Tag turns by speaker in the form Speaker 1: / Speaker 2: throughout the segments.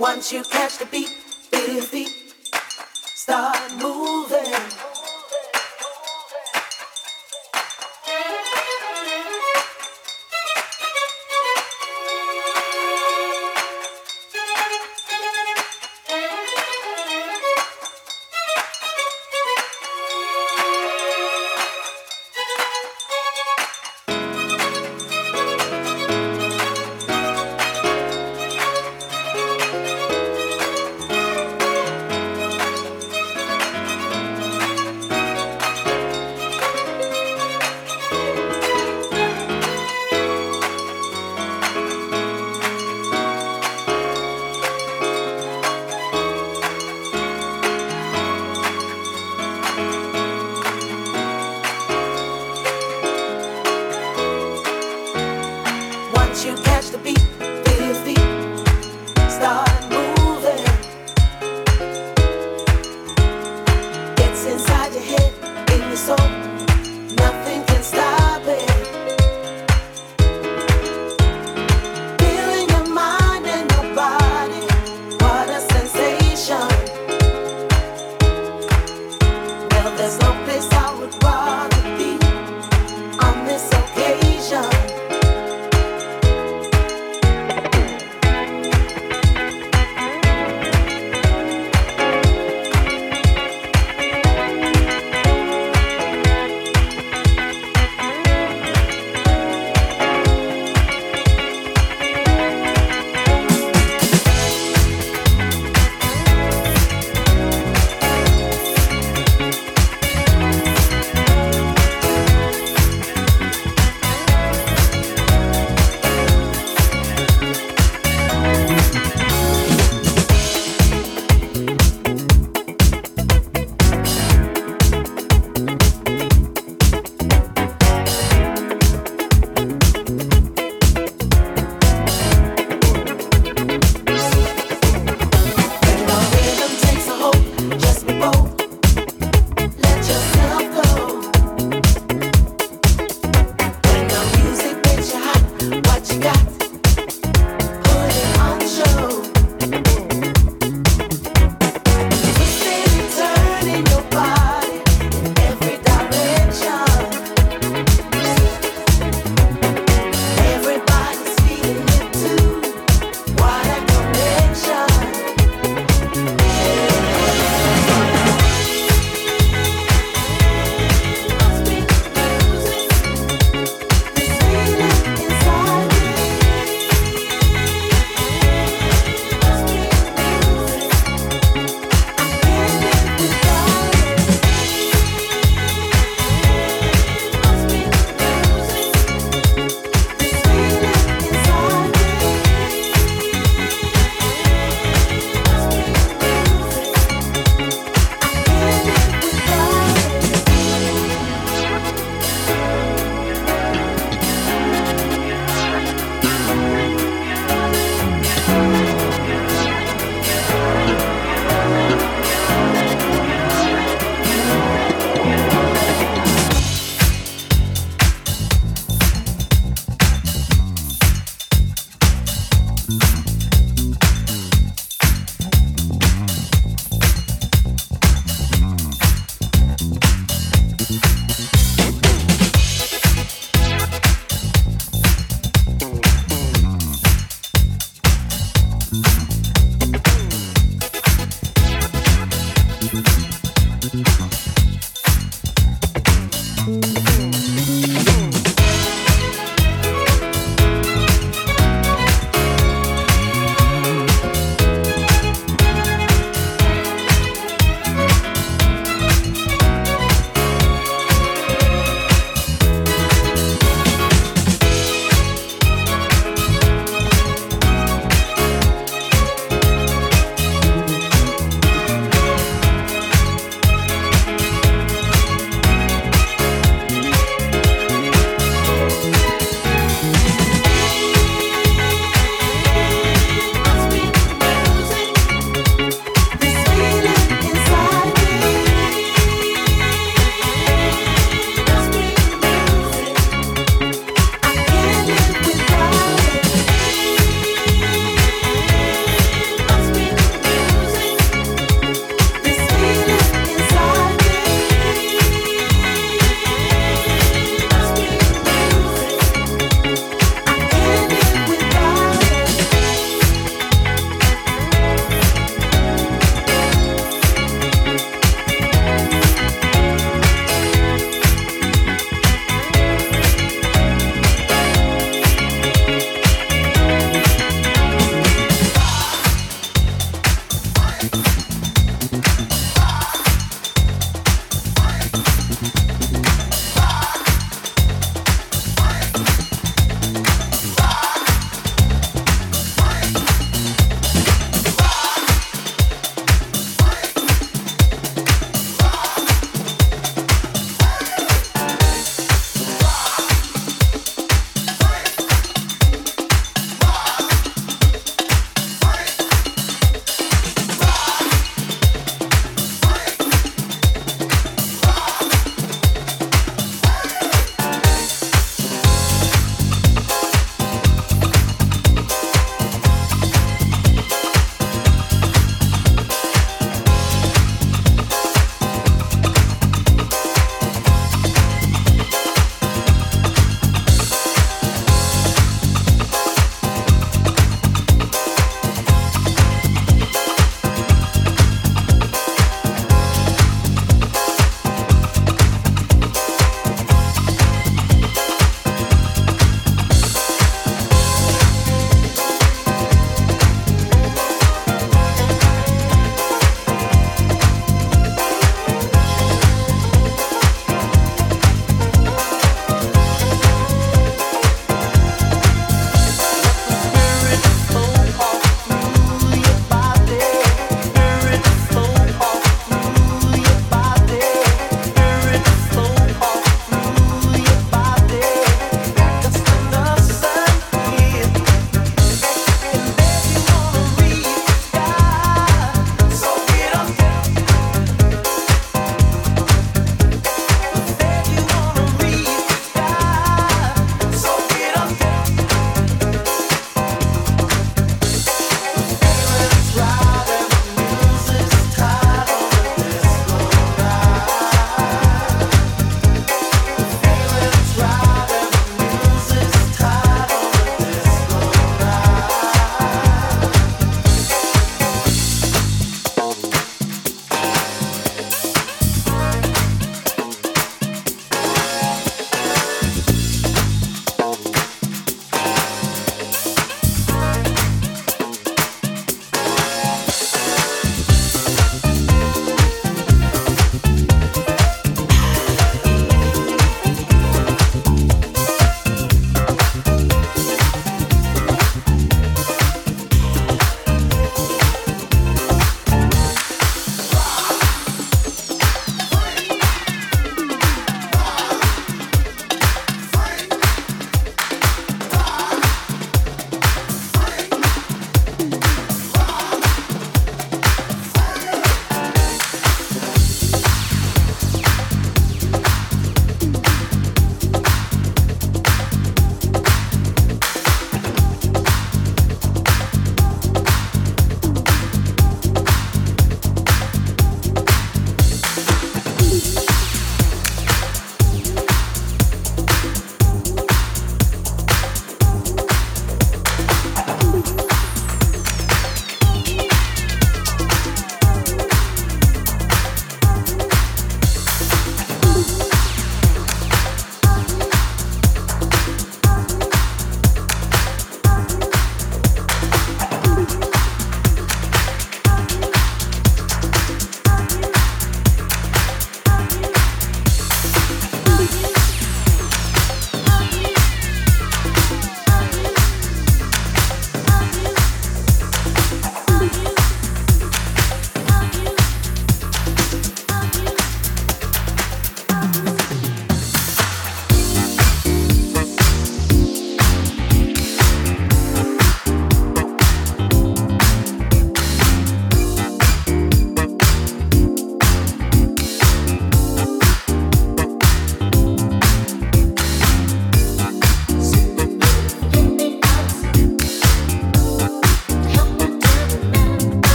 Speaker 1: Once you catch the beat, feel feet start moving.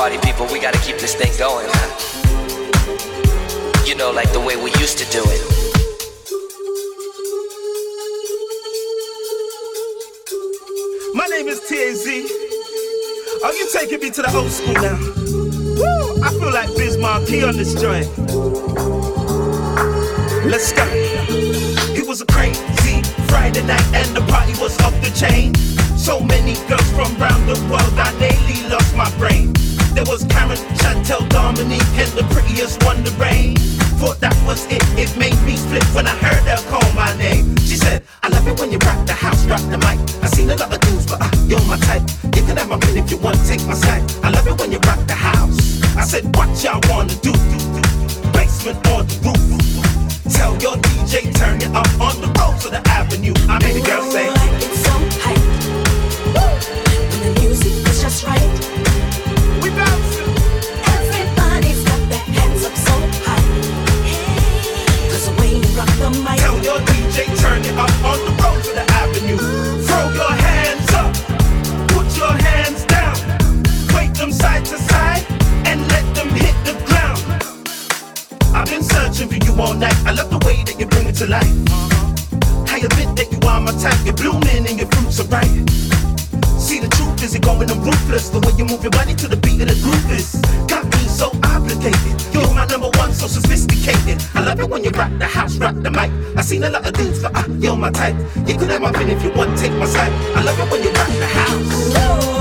Speaker 2: Party people, we gotta keep this thing going. You know, like the way we used to do it.
Speaker 3: My name is TAZ. Are oh, you taking me to the old school now? Woo! I feel like Biz Markie on this joint. Let's go. It was a crazy Friday night and the party was off the chain. So many girls from around the world, I nearly lost my brain. There was Karen, Chantel, Dominique, and the prettiest one, to rain. Thought that was it, it made me split when I heard her call my name. She said, I love it when you rock the house, rock the mic. I seen a lot of dudes, but uh, you're my type. You can have my pen if you want, take my side. I love it when you rock the house. I said, what y'all wanna do? Basement on the roof. Tell your DJ, turn it up on the road to the avenue. I made the girl say,
Speaker 1: It's so hype. When the music is just right. Rock the mic.
Speaker 3: Tell your DJ, turn it up on the road to the avenue. Throw your hands up, put your hands down. Wave them side to side and let them hit the ground. I've been searching for you all night. I love the way that you bring it to life. I admit that you are my type. You're blooming and your fruits are ripe. See the truth it going on ruthless? The way you move your body to the beat of the groove is Got me so obligated. You're my number one, so sophisticated. I love it when you rock the house, rock the mic. I seen a lot of dudes, but uh, you're my type. You could have my pen if you want, take my side. I love it when you rock the house